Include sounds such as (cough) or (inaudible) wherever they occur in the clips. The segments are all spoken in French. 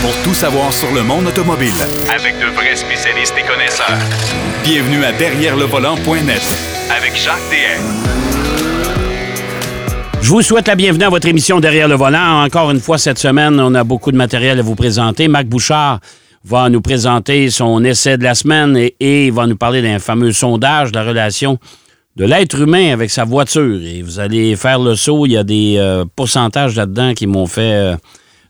pour tout savoir sur le monde automobile. Avec de vrais spécialistes et connaisseurs. Bienvenue à Derrière le volant.net Avec Jacques DM. Je vous souhaite la bienvenue à votre émission Derrière le volant. Encore une fois, cette semaine, on a beaucoup de matériel à vous présenter. Marc Bouchard va nous présenter son essai de la semaine et, et il va nous parler d'un fameux sondage de la relation de l'être humain avec sa voiture. Et vous allez faire le saut. Il y a des euh, pourcentages là-dedans qui m'ont fait euh,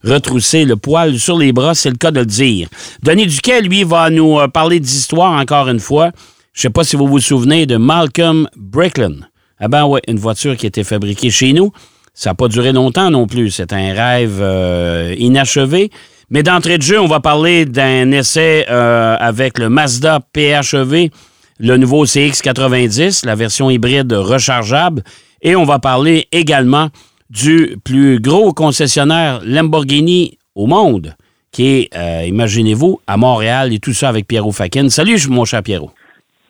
retrousser le poil sur les bras, c'est le cas de le dire. Denis Duquet, lui, va nous euh, parler d'histoire encore une fois. Je sais pas si vous vous souvenez de Malcolm Bricklin. Ah ben oui, une voiture qui a été fabriquée chez nous. Ça n'a pas duré longtemps non plus. C'est un rêve inachevé. Mais d'entrée de jeu, on va parler d'un essai avec le Mazda PHEV le nouveau CX90, la version hybride rechargeable. Et on va parler également du plus gros concessionnaire Lamborghini au monde, qui est, euh, imaginez-vous, à Montréal et tout ça avec Pierrot Fakin. Salut, mon cher Pierrot.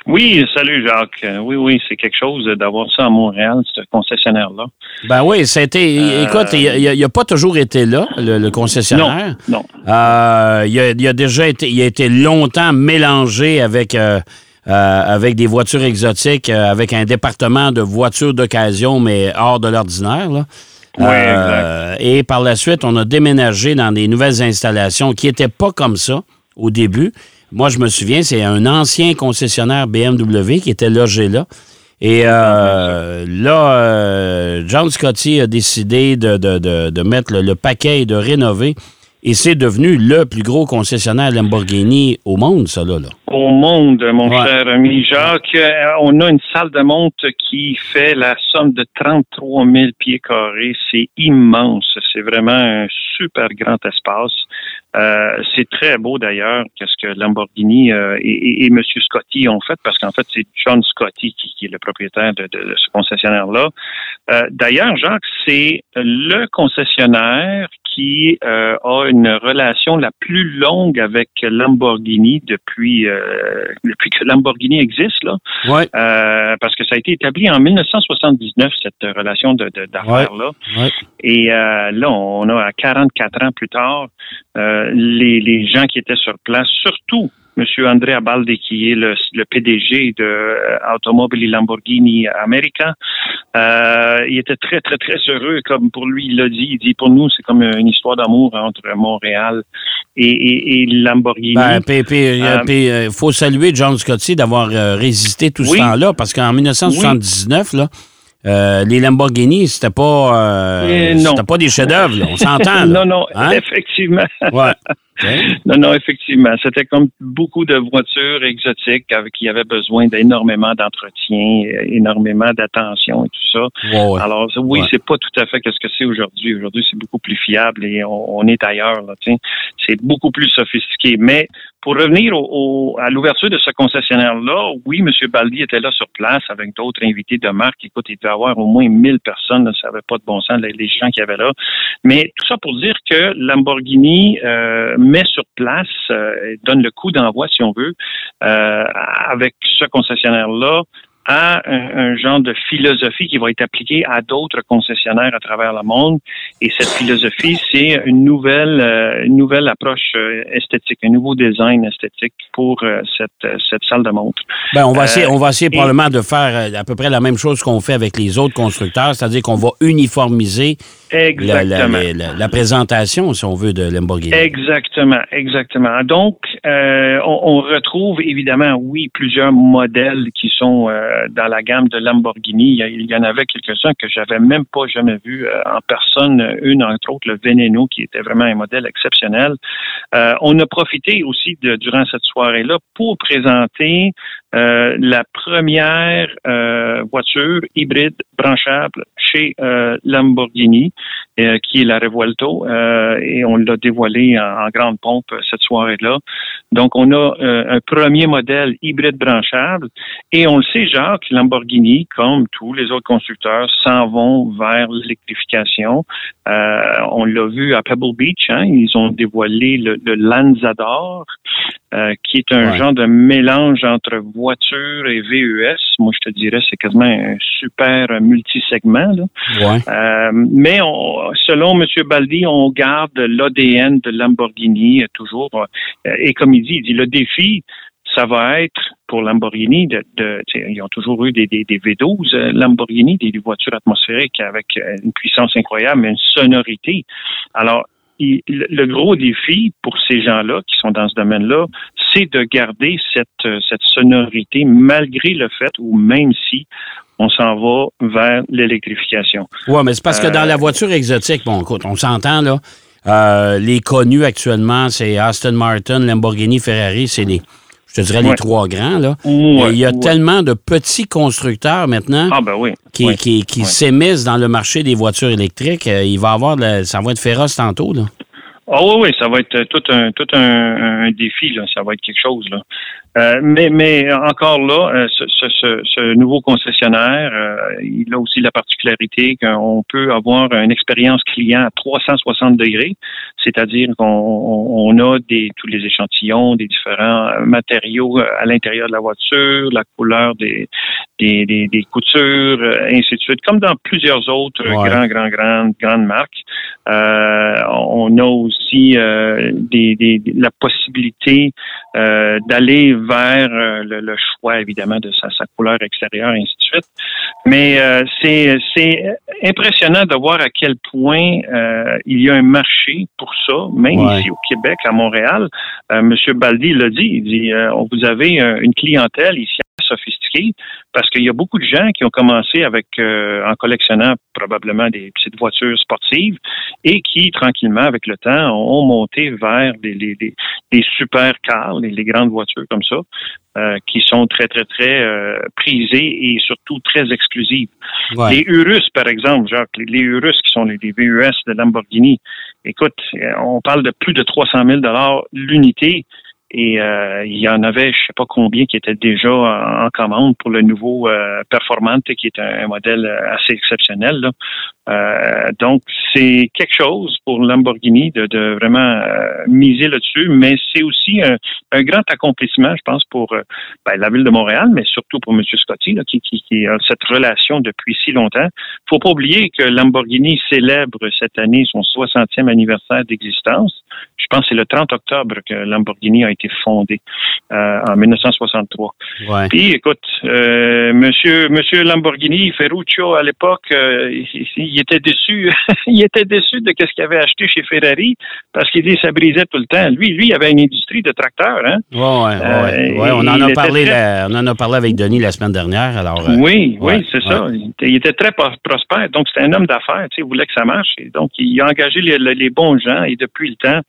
Oui, salut Jacques. Euh, oui, oui, c'est quelque chose d'avoir ça à Montréal, ce concessionnaire-là. Ben oui, c'était. Euh, écoute, il n'a pas toujours été là, le, concessionnaire. Non. non. il, a, déjà été, il a été longtemps mélangé avec euh, avec des voitures exotiques, euh, avec un département de voitures d'occasion, mais hors de l'ordinaire. Oui, euh, et par la suite, on a déménagé dans des nouvelles installations qui n'étaient pas comme ça au début. Moi, je me souviens, c'est un ancien concessionnaire BMW qui était logé là. Et là, John Scotty a décidé de, mettre le, paquet et de rénover et c'est devenu le plus gros concessionnaire Lamborghini au monde, ça, là. Au monde, mon cher ami Jacques. Euh, on a une salle de monte qui fait la somme de 33 000 pieds carrés. C'est immense. C'est vraiment un super grand espace. Euh, c'est très beau d'ailleurs qu'est-ce que Lamborghini euh, et, et, M. Scotty ont fait parce qu'en fait c'est John Scotty qui, est le propriétaire de, ce concessionnaire-là. d'ailleurs, Jacques, c'est le concessionnaire qui euh, a une relation la plus longue avec Lamborghini depuis euh, depuis que Lamborghini existe là. Ouais. Euh, parce que ça a été établi en 1979 cette relation de d'affaires là. Et là on a 44 ans plus tard les les gens qui étaient sur place surtout M. Andrea Baldi, qui est le, PDG de euh, Automobili Lamborghini America. Euh, il était très, très, très heureux, comme pour lui, il l'a dit. Il dit, pour nous, c'est comme une histoire d'amour entre Montréal et, Lamborghini. Ben, il euh, faut saluer John Scotty d'avoir résisté tout ce temps-là, parce qu'en 1979, là, les Lamborghini, c'était pas, c'était pas des chefs-d'œuvre, on s'entend. (laughs) non, non, hein? effectivement. Ouais. (laughs) Non, non, effectivement. C'était comme beaucoup de voitures exotiques avec qui avaient besoin d'énormément d'entretien, énormément d'attention et tout ça. Alors, oui, c'est pas tout à fait ce que c'est aujourd'hui. Aujourd'hui, c'est beaucoup plus fiable et on, est ailleurs. C'est beaucoup plus sophistiqué. Mais pour revenir au, à l'ouverture de ce concessionnaire-là, oui, M. Baldi était là sur place avec d'autres invités de marque. Écoute, il devait y avoir au moins 1000 personnes. Ça n'avait pas de bon sens, les, gens qui avaient là. Mais tout ça pour dire que Lamborghini euh, met sur place, euh, donne le coup d'envoi, si on veut, euh, avec ce concessionnaire-là, à un, genre de philosophie qui va être appliquée à d'autres concessionnaires à travers le monde. Et cette philosophie, c'est une nouvelle, euh, une nouvelle approche euh, esthétique, un nouveau design esthétique pour euh, cette, cette salle de montre. Ben, on va essayer, on va essayer probablement de faire à peu près la même chose qu'on fait avec les autres constructeurs, c'est-à-dire qu'on va uniformiser la, la, présentation, si on veut, de Lamborghini. Exactement, exactement. Donc, on, on, retrouve évidemment, oui, plusieurs modèles qui sont euh, dans la gamme de Lamborghini. Il y, en avait quelques-uns que j'avais même pas jamais vu euh, en personne. Une, entre autres, le Veneno, qui était vraiment un modèle exceptionnel. Euh, on a profité aussi de, durant cette soirée-là pour présenter la première voiture hybride branchable chez Lamborghini, qui est la Revuelto, et on l'a dévoilé en, grande pompe cette soirée-là. Donc, on a un premier modèle hybride branchable, et on le sait, que Lamborghini, comme tous les autres constructeurs, s'en vont vers l'électrification. Euh, on l'a vu à Pebble Beach, hein, ils ont dévoilé le, Lanzador. Euh, qui est un genre de mélange entre voiture et VES. Moi, je te dirais, c'est quasiment un super multisegment. Là. Euh, mais selon M. Baldi, on garde l'ADN de Lamborghini toujours. et comme il dit, il dit le défi, ça va être pour Lamborghini de, de ils ont toujours eu des, des, des V12 Lamborghini, des, voitures atmosphériques avec une puissance incroyable, mais une sonorité. Alors le gros défi pour ces gens-là qui sont dans ce domaine-là, c'est de garder cette, euh, cette sonorité malgré le fait ou même si on s'en va vers l'électrification. Oui, mais c'est parce que dans la euh, voiture exotique, bon, écoute, on s'entend là. Euh, les connus actuellement, c'est Aston Martin, Lamborghini, Ferrari, c'est les, je te dirais les trois grands. Là. il y a tellement de petits constructeurs maintenant ah, ben qui, qui, qui s'émissent dans le marché des voitures électriques. Euh, il va avoir ça va être féroce tantôt. Là. Ah oui, oui, ça va être tout un tout un, un, défi, là. Ça va être quelque chose, là. Euh, mais, mais encore là, euh, ce, ce, ce nouveau concessionnaire, euh, il a aussi la particularité qu'on peut avoir une expérience client à 360 degrés, c'est-à-dire qu'on on a des, tous les échantillons des différents matériaux à l'intérieur de la voiture, la couleur des, des, des, des coutures, ainsi de suite, comme dans plusieurs autres grands, grands, grandes, grandes marques. on a aussi des, des, la possibilité d'aller vers euh, le, choix, évidemment, de sa, couleur extérieure, et ainsi de suite. Mais euh, c'est, impressionnant de voir à quel point euh, il y a un marché pour ça, même ici au Québec, à Montréal. Monsieur Baldi l'a dit, il dit, vous avez une clientèle ici sophistiquée parce qu'il y a beaucoup de gens qui ont commencé avec en collectionnant probablement des petites voitures sportives et qui tranquillement avec le temps ont monté vers des, des, super cars, les, grandes voitures comme ça, euh, qui sont très, très, très euh, prisées et surtout très exclusives. Les Urus, par exemple, Jacques, les, Urus qui sont les, les, VUS de Lamborghini, écoute, on parle de plus de 300 000 l'unité. Et euh, il y en avait, je sais pas combien, qui étaient déjà en, commande pour le nouveau euh, Performante, qui est un, modèle assez exceptionnel. Là. Euh, donc, c'est quelque chose pour Lamborghini de, de vraiment euh, miser là-dessus, mais c'est aussi un, un, grand accomplissement, je pense, pour euh, ben, la ville de Montréal, mais surtout pour M. Scotty, là, qui, qui, qui, a cette relation depuis si longtemps. faut pas oublier que Lamborghini célèbre cette année son 60e anniversaire d'existence. Je pense que c'est le 30 octobre que Lamborghini a été fondé en 1963. Ouais. Puis, écoute, Monsieur, Monsieur Lamborghini, Ferruccio, à l'époque, il, il était déçu. (laughs) il était déçu de ce qu'il avait acheté chez Ferrari parce qu'il dit que ça brisait tout le temps. Lui, lui, il avait une industrie de tracteurs. Hein? Oui, ouais, ouais. on en a parlé. on en a parlé avec Denis la semaine dernière. Alors. Euh, oui, oui, c'est ça. Il était très prospère. Donc c'était un homme d'affaires. Il voulait que ça marche. donc il a engagé les, bons gens et depuis le temps, euh,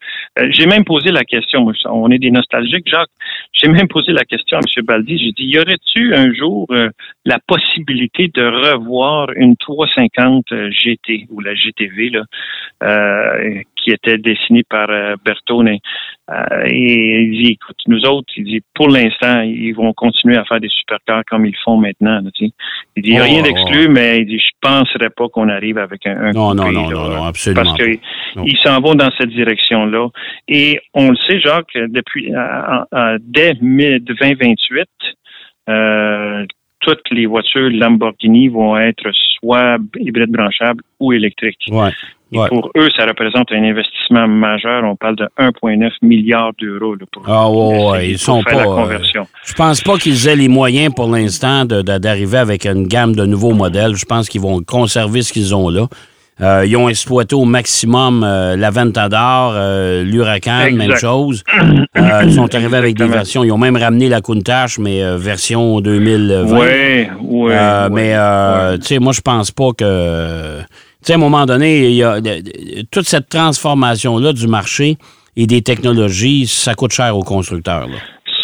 j'ai même posé la question. On est des nostalgiques, Jacques. J'ai même posé la question à M. Baldi. J'ai dit, y aurait-tu un jour euh, la possibilité de revoir une 350 GT ou la GTV là, euh, qui était dessinée par euh, Bertone. Euh, et il dit, écoute, nous autres, il dit, pour l'instant, ils vont continuer à faire des supercars comme ils font maintenant. il dit, il n'y a rien oh, d'exclu, mais il dit, je penserais pas qu'on arrive avec un, un non, non, non, non, absolument. Parce qu'ils s'en vont dans cette direction-là. Et on le sait, Jacques, depuis dès 2028, euh, toutes les voitures Lamborghini vont être soit hybrides branchables ou électriques. Ouais. Et pour eux, ça représente un investissement majeur. On parle de 1,9 milliard d'euros pour, ah, ouais, ils sont pas, la euh, conversion. je pense pas qu'ils aient les moyens pour l'instant d'arriver avec une gamme de nouveaux modèles. Je pense qu'ils vont conserver ce qu'ils ont là. Euh, ils ont exploité au maximum euh, la Ventador, euh, l'Huracan, même chose. (clears throat) Euh, ils sont arrivés avec des versions. Ils ont même ramené la Countach, mais version 2020. Oui, oui. mais, tu sais, moi, je pense pas que. Tu sais, à un moment donné, il y a toute cette transformation-là du marché et des technologies, ça coûte cher aux constructeurs. Là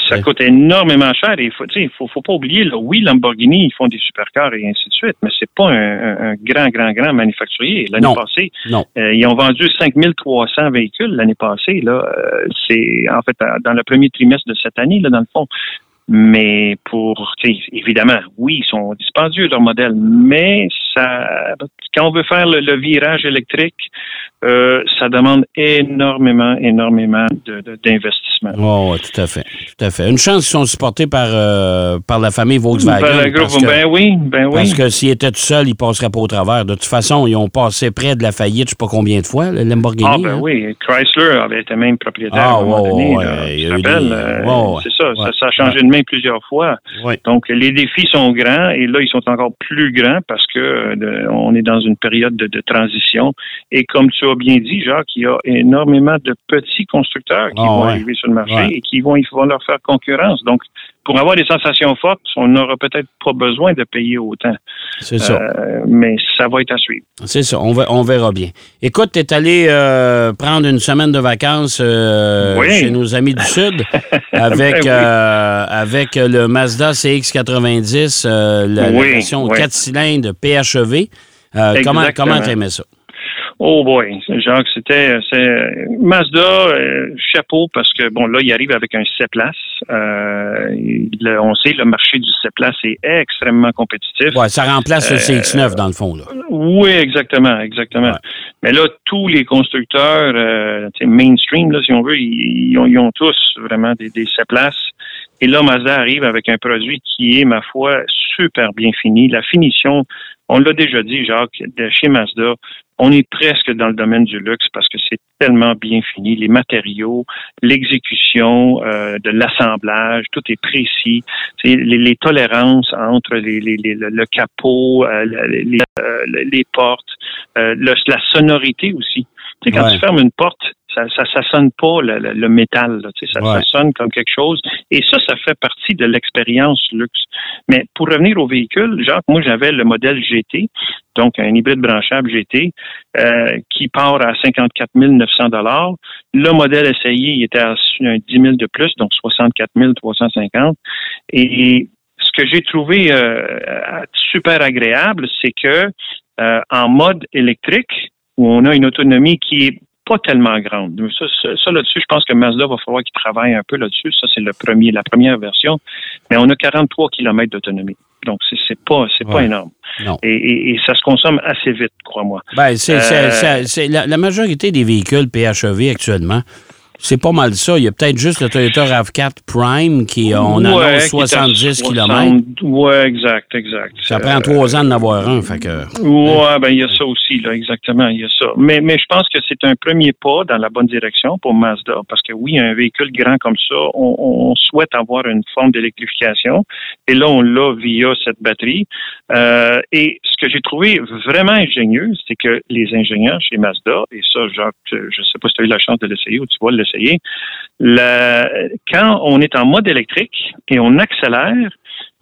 ça coûte énormément cher. Il faut, faut, faut pas oublier, là, oui, Lamborghini, ils font des supercars et ainsi de suite, mais c'est pas un, grand, grand, grand manufacturier. L'année passée, euh, ils ont vendu 5300 véhicules l'année passée. Là, euh, c'est en fait dans le premier trimestre de cette année, là, dans le fond. Mais pour, évidemment, oui, ils sont dispendieux leurs modèles, mais ça, quand on veut faire le, virage électrique, euh, ça demande énormément, énormément d'investissement d'investissement. Oui, tout à fait. Tout à fait. Une chance qu'ils sont supportés par, euh, par la famille Volkswagen. ben oui, ben oui. Parce que s'ils étaient tout seuls, ils ne passeraient pas au travers. De toute façon, ils ont passé près de la faillite, je ne sais pas combien de fois, le Lamborghini. Ah, ben hein. oui. Chrysler avait été même propriétaire ah, à un moment donné. Euh, c'est ça, ça, a changé de main plusieurs fois. Donc, les défis sont grands et là, ils sont encore plus grands parce que on est dans une période de, transition. Et comme tu as bien dit, Jacques, il y a énormément de petits constructeurs qui ah, vont arriver sur le marché et qui vont, ils vont leur faire concurrence. Donc, pour avoir des sensations fortes, on n'aura peut-être pas besoin de payer autant. C'est ça. Euh, mais ça va être à suivre. C'est ça. On, on verra bien. Écoute, tu es allé euh, prendre une semaine de vacances euh, chez nos amis du Sud (laughs) avec, ben avec le Mazda CX90, la, version 4 cylindres PHEV. comment comment t'aimais ça? Oh boy, Jacques, c'était c'est Mazda, euh, chapeau parce que bon là, il arrive avec un 7 places. Euh, on sait le marché du 7 places est extrêmement compétitif. Ouais, ça remplace le CX9 dans le fond là. Oui, exactement, exactement. Mais là, tous les constructeurs euh, mainstream, là, si on veut, ils, ont, tous vraiment des, des 7 places. Et là, Mazda arrive avec un produit qui est, ma foi, super bien fini. La finition, on l'a déjà dit, Jacques, de chez Mazda, on est presque dans le domaine du luxe parce que c'est tellement bien fini. Les matériaux, l'exécution euh, de l'assemblage, tout est précis. Les, les, tolérances entre les, les, le capot, euh, les, euh, les, portes, la sonorité aussi. Tu sais, quand tu fermes une porte, ça, ça, ça sonne pas le, le, métal, là, ça, ça, sonne comme quelque chose. Et ça, ça fait partie de l'expérience luxe. Mais pour revenir au véhicule, Jacques, moi j'avais le modèle GT, donc un hybride branchable GT, euh, qui part à 54 900 dollars. Le modèle essayé, il était à 10 000 de plus, donc 64 350. Et ce que j'ai trouvé euh, super agréable, c'est que euh, en mode électrique, où on a une autonomie qui est pas tellement grande. Ça, ça, là-dessus, je pense que Mazda va falloir qu'il travaille un peu là-dessus. Ça, c'est le premier, la première version. Mais on a 43 km d'autonomie. Donc, c'est pas, c'est pas énorme. Et, et, ça se consomme assez vite, crois-moi. Ben, c'est, euh, la, la, majorité des véhicules PHEV actuellement c'est pas mal ça. Il y a peut-être juste le Toyota RAV4 Prime qui, on ouais, annonce 70 km. Oui, exact, exact. Ça prend trois ans d'en avoir un. Fait que, ouais, ben il y a ça aussi, là, exactement. Il y a ça. Mais, mais je pense que c'est un premier pas dans la bonne direction pour Mazda. Parce que oui, un véhicule grand comme ça, on, on souhaite avoir une forme d'électrification. Et là, on l'a via cette batterie. Euh, et ce que j'ai trouvé vraiment ingénieux, c'est que les ingénieurs chez Mazda, et ça, Jacques, je sais pas si tu as eu la chance de l'essayer ou tu vois l'essayer, quand on est en mode électrique et on accélère,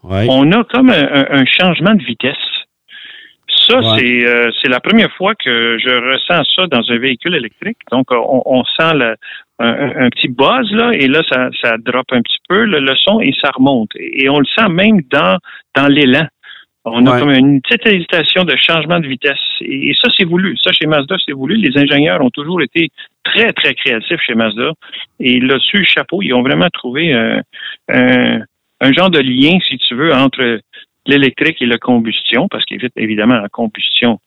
on a comme un, changement de vitesse. Ça, euh, c'est la première fois que je ressens ça dans un véhicule électrique. Donc, on, sent un, petit buzz, là, et là, ça, ça drop un petit peu le, son et ça remonte. Et, on le sent même dans, dans l'élan. On a comme une petite hésitation de changement de vitesse. Et, ça, c'est voulu. Ça, chez Mazda, c'est voulu. Les ingénieurs ont toujours été très, très créatifs chez Mazda. Et là-dessus, chapeau, ils ont vraiment trouvé un, un, genre de lien, si tu veux, entre l'électrique et la combustion, parce qu'évidemment, la combustion,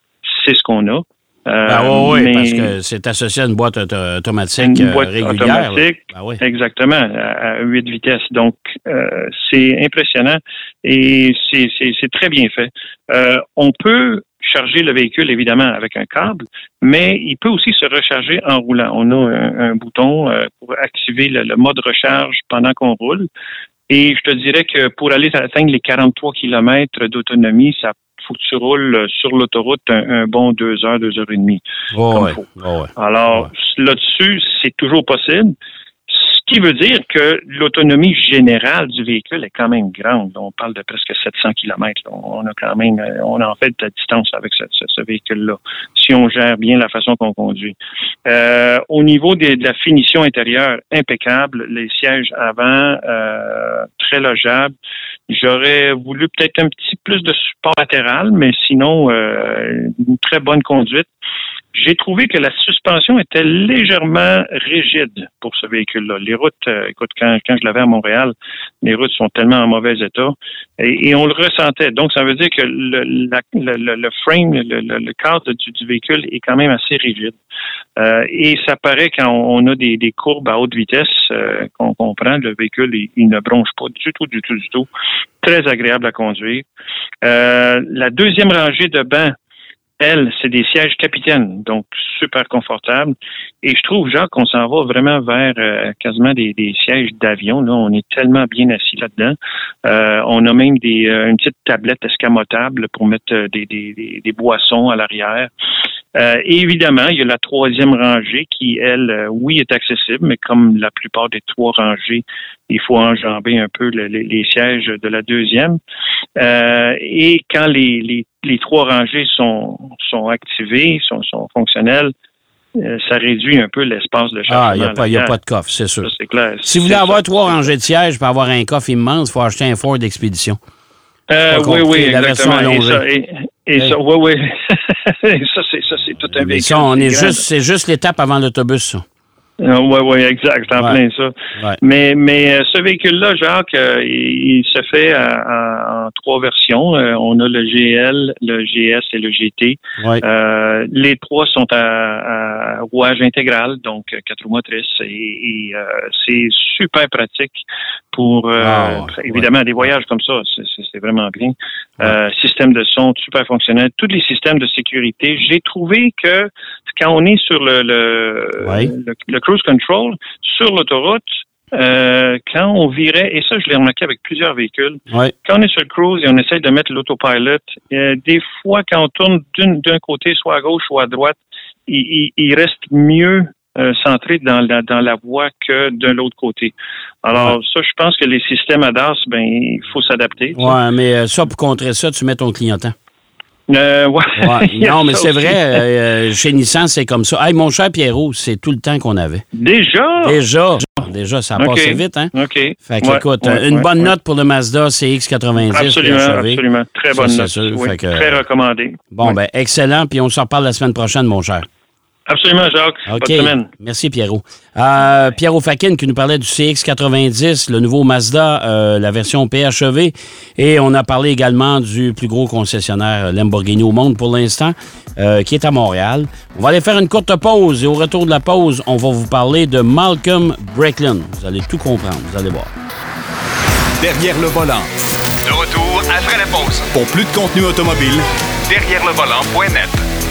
c'est ce qu'on a. Euh, ah oui, parce que c'est associé à une boîte automatique une boîte euh, régulière. Automatique, ah exactement, à, 8 vitesses. Donc, euh, c'est impressionnant et c'est très bien fait. on peut charger le véhicule, évidemment, avec un câble, mais il peut aussi se recharger en roulant. On a un, bouton pour activer le, le, mode recharge pendant qu'on roule. Et je te dirais que pour aller atteindre les 43 km d'autonomie, ça faut que tu roules sur l'autoroute un, bon deux heures, deux heures et demie. Alors, là-dessus, c'est toujours possible. Qui veut dire que l'autonomie générale du véhicule est quand même grande. On parle de presque 700 km. On a quand même, on a en fait de la distance avec ce, véhicule-là, si on gère bien la façon qu'on conduit. Euh, au niveau de la finition intérieure, impeccable. Les sièges avant, euh, très logeables. J'aurais voulu peut-être un petit plus de support latéral, mais sinon, euh, une très bonne conduite. J'ai trouvé que la suspension était légèrement rigide pour ce véhicule-là. Les routes, euh, écoute, quand, quand je l'avais à Montréal, les routes sont tellement en mauvais état et, on le ressentait. Donc, ça veut dire que le, le, frame, le, cadre du, véhicule est quand même assez rigide. Euh, et ça paraît quand on a des, courbes à haute vitesse euh, qu'on comprend, le véhicule, il, ne bronche pas du tout, du tout, du tout. Très agréable à conduire. la deuxième rangée de bancs elle, c'est des sièges capitaines, donc super confortables. Et je trouve, Jacques, qu'on s'en va vraiment vers euh, quasiment des, sièges d'avion. Là, on est tellement bien assis là-dedans. Euh, on a même des, euh, une petite tablette escamotable pour mettre des, des boissons à l'arrière. Et évidemment, il y a la troisième rangée qui, elle, oui, est accessible, mais comme la plupart des trois rangées, il faut enjamber un peu les sièges de la deuxième. et quand les, les les trois rangées sont, sont activées, sont, sont fonctionnelles, euh, ça réduit un peu l'espace de chargement. Ah, il n'y a, pas de coffre, c'est sûr. c'est clair. Si vous voulez avoir trois rangées de sièges pour avoir un coffre immense, il faut acheter un Ford d'expédition. Euh, oui, oui, exactement. Et ça, et, ça, oui, oui. (laughs) ça, c'est tout un véhicule. Ça, on est juste, c'est juste l'étape avant l'autobus, ça. Oui, ah, oui, exact, en plein ça. Mais, mais euh, ce véhicule-là, Jacques, euh, il, se fait en, trois versions. Euh, on a le GL, le GS et le GT. les trois sont à, rouage intégral, donc quatre roues motrices. Et, c'est super pratique pour, ah, évidemment, des voyages comme ça. C'est vraiment bien. système de son super fonctionnel. Tous les systèmes de sécurité. J'ai trouvé que quand on est sur le, le, cruise control, sur l'autoroute, euh, quand on virait, et ça je l'ai remarqué avec plusieurs véhicules, quand on est sur le cruise et on essaie de mettre l'autopilot, euh, des fois quand on tourne d'un côté, soit à gauche, soit à droite, il, reste mieux euh, centré dans la, dans la voie que de l'autre côté. Alors, ça, je pense que les systèmes ADAS, ben, il faut s'adapter. Oui, mais ça, pour contrer ça, tu mets ton clientin. Euh, ouais. (laughs) Non, mais c'est vrai, euh, chez Nissan, c'est comme ça. Hey, mon cher Pierrot, c'est tout le temps qu'on avait. Déjà? Déjà. Déjà, ça a passé vite, hein? OK. Fait que, écoute, une bonne note pour le Mazda CX90. Absolument, absolument. Très bonne note. très recommandé. Bon, ben, excellent. Puis on s'en reparle la semaine prochaine, mon cher. Absolument, Jacques. OK. Merci, Pierrot. Euh, Pierrot Fakin qui nous parlait du CX90, le nouveau Mazda, euh, la version PHEV. Et on a parlé également du plus gros concessionnaire Lamborghini au monde pour l'instant, euh, qui est à Montréal. On va aller faire une courte pause et au retour de la pause, on va vous parler de Malcolm Breckland. Vous allez tout comprendre, vous allez voir. Derrière le volant. De retour après la pause. Pour plus de contenu automobile, derrière le volant.net.